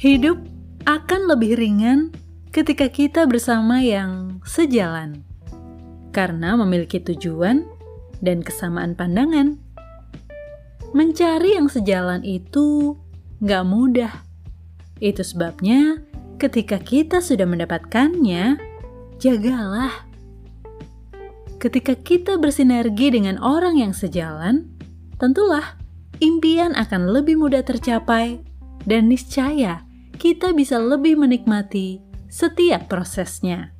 Hidup akan lebih ringan ketika kita bersama yang sejalan, karena memiliki tujuan dan kesamaan pandangan. Mencari yang sejalan itu nggak mudah. Itu sebabnya, ketika kita sudah mendapatkannya, jagalah. Ketika kita bersinergi dengan orang yang sejalan, tentulah impian akan lebih mudah tercapai dan niscaya kita bisa lebih menikmati setiap prosesnya.